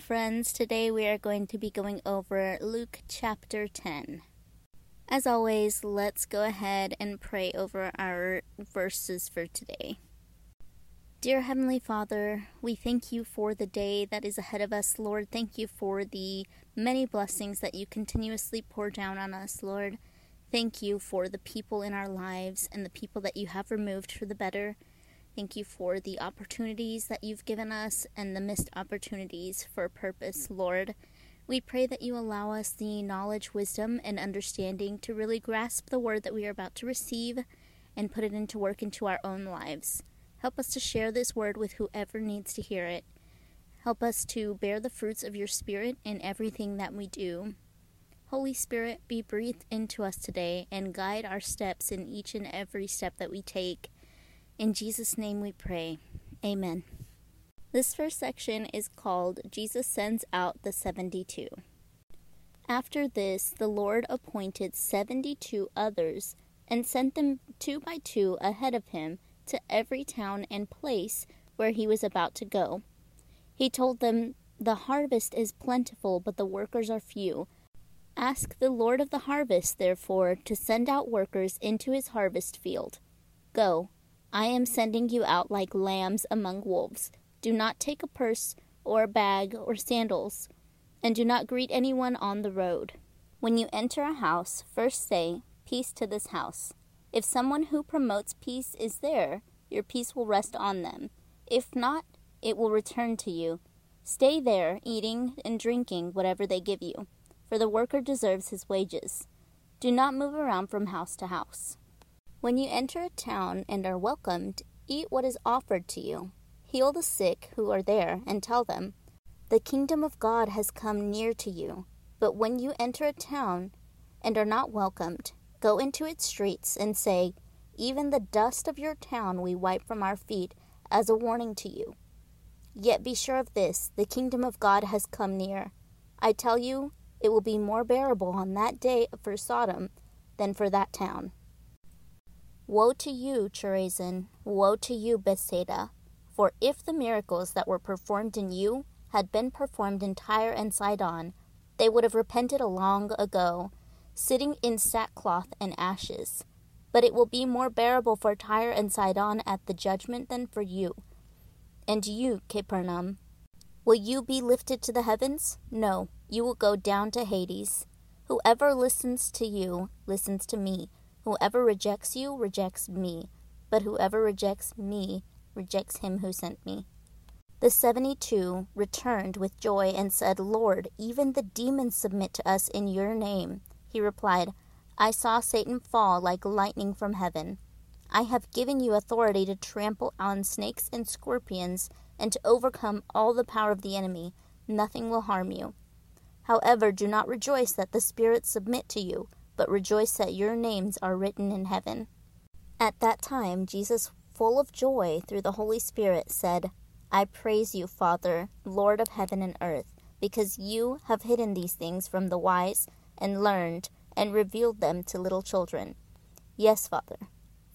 Friends. Today we are going to be going over Luke chapter 10. As always, let's go ahead and pray over our verses for today. Dear Heavenly Father, we thank you for the day that is ahead of us, Lord. Thank you for the many blessings that you continuously pour down on us, Lord. Thank you for the people in our lives and the people that you have removed for the better. Thank you for the opportunities that you've given us and the missed opportunities for purpose, Lord. We pray that you allow us the knowledge, wisdom, and understanding to really grasp the word that we are about to receive and put it into work into our own lives. Help us to share this word with whoever needs to hear it. Help us to bear the fruits of your Spirit in everything that we do. Holy Spirit, be breathed into us today and guide our steps in each and every step that we take. In Jesus' name we pray. Amen. This first section is called Jesus Sends Out the 72. After this, the Lord appointed 72 others and sent them two by two ahead of him to every town and place where he was about to go. He told them, The harvest is plentiful, but the workers are few. Ask the Lord of the harvest, therefore, to send out workers into his harvest field. Go. I am sending you out like lambs among wolves. Do not take a purse or a bag or sandals, and do not greet anyone on the road. When you enter a house, first say, Peace to this house. If someone who promotes peace is there, your peace will rest on them. If not, it will return to you. Stay there, eating and drinking whatever they give you, for the worker deserves his wages. Do not move around from house to house. When you enter a town and are welcomed, eat what is offered to you. Heal the sick who are there, and tell them, The kingdom of God has come near to you. But when you enter a town and are not welcomed, go into its streets and say, Even the dust of your town we wipe from our feet as a warning to you. Yet be sure of this the kingdom of God has come near. I tell you, it will be more bearable on that day for Sodom than for that town. Woe to you, Chorazin! Woe to you, Bethsaida! For if the miracles that were performed in you had been performed in Tyre and Sidon, they would have repented long ago, sitting in sackcloth and ashes. But it will be more bearable for Tyre and Sidon at the judgment than for you. And you, Capernaum, will you be lifted to the heavens? No, you will go down to Hades. Whoever listens to you listens to me. Whoever rejects you rejects me, but whoever rejects me rejects him who sent me. The seventy two returned with joy and said, Lord, even the demons submit to us in your name. He replied, I saw Satan fall like lightning from heaven. I have given you authority to trample on snakes and scorpions and to overcome all the power of the enemy. Nothing will harm you. However, do not rejoice that the spirits submit to you but rejoice that your names are written in heaven. At that time, Jesus, full of joy through the Holy Spirit, said, I praise you, Father, Lord of heaven and earth, because you have hidden these things from the wise and learned and revealed them to little children. Yes, Father,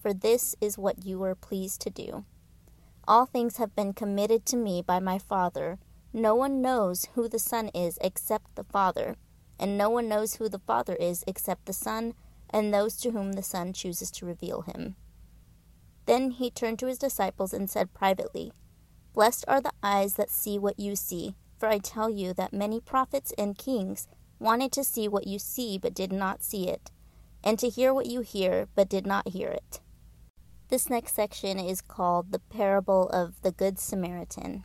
for this is what you were pleased to do. All things have been committed to me by my Father. No one knows who the Son is except the Father and no one knows who the Father is except the Son and those to whom the Son chooses to reveal him. Then he turned to his disciples and said privately, Blessed are the eyes that see what you see, for I tell you that many prophets and kings wanted to see what you see but did not see it, and to hear what you hear but did not hear it. This next section is called the Parable of the Good Samaritan.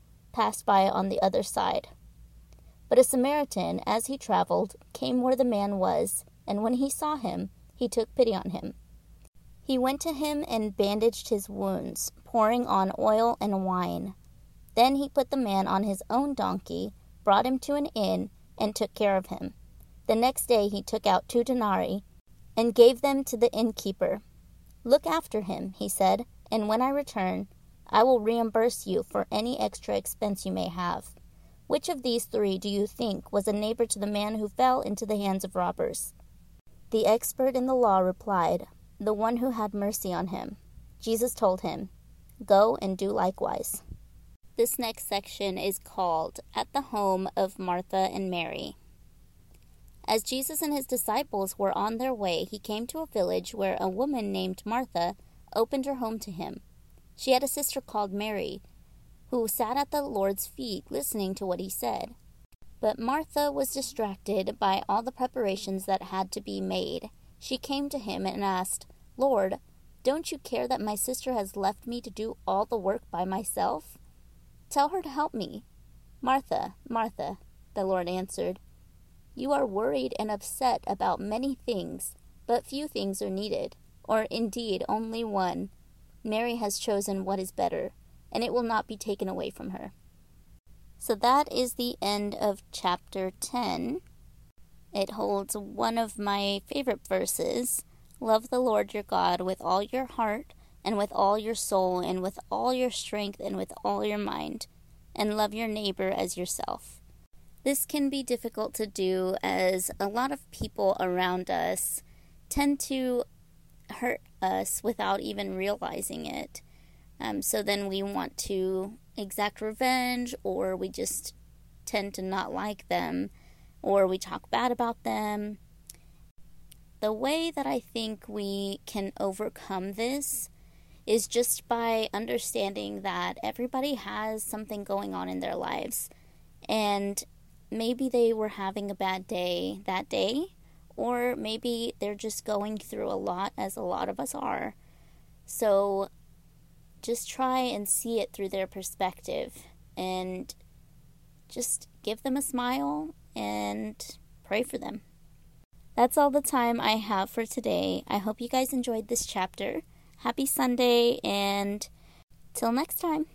passed by on the other side. But a Samaritan, as he traveled, came where the man was, and when he saw him, he took pity on him. He went to him and bandaged his wounds, pouring on oil and wine. Then he put the man on his own donkey, brought him to an inn, and took care of him. The next day he took out two denarii and gave them to the innkeeper. Look after him, he said, and when I return, I will reimburse you for any extra expense you may have. Which of these three do you think was a neighbor to the man who fell into the hands of robbers? The expert in the law replied, The one who had mercy on him. Jesus told him, Go and do likewise. This next section is called At the Home of Martha and Mary. As Jesus and his disciples were on their way, he came to a village where a woman named Martha opened her home to him. She had a sister called Mary, who sat at the Lord's feet listening to what he said. But Martha was distracted by all the preparations that had to be made. She came to him and asked, Lord, don't you care that my sister has left me to do all the work by myself? Tell her to help me. Martha, Martha, the Lord answered, you are worried and upset about many things, but few things are needed, or indeed only one. Mary has chosen what is better, and it will not be taken away from her. So that is the end of chapter 10. It holds one of my favorite verses Love the Lord your God with all your heart, and with all your soul, and with all your strength, and with all your mind, and love your neighbor as yourself. This can be difficult to do as a lot of people around us tend to hurt us without even realizing it. Um, so then we want to exact revenge, or we just tend to not like them, or we talk bad about them. The way that I think we can overcome this is just by understanding that everybody has something going on in their lives. And maybe they were having a bad day that day, or maybe they're just going through a lot, as a lot of us are. So just try and see it through their perspective and just give them a smile and pray for them. That's all the time I have for today. I hope you guys enjoyed this chapter. Happy Sunday, and till next time.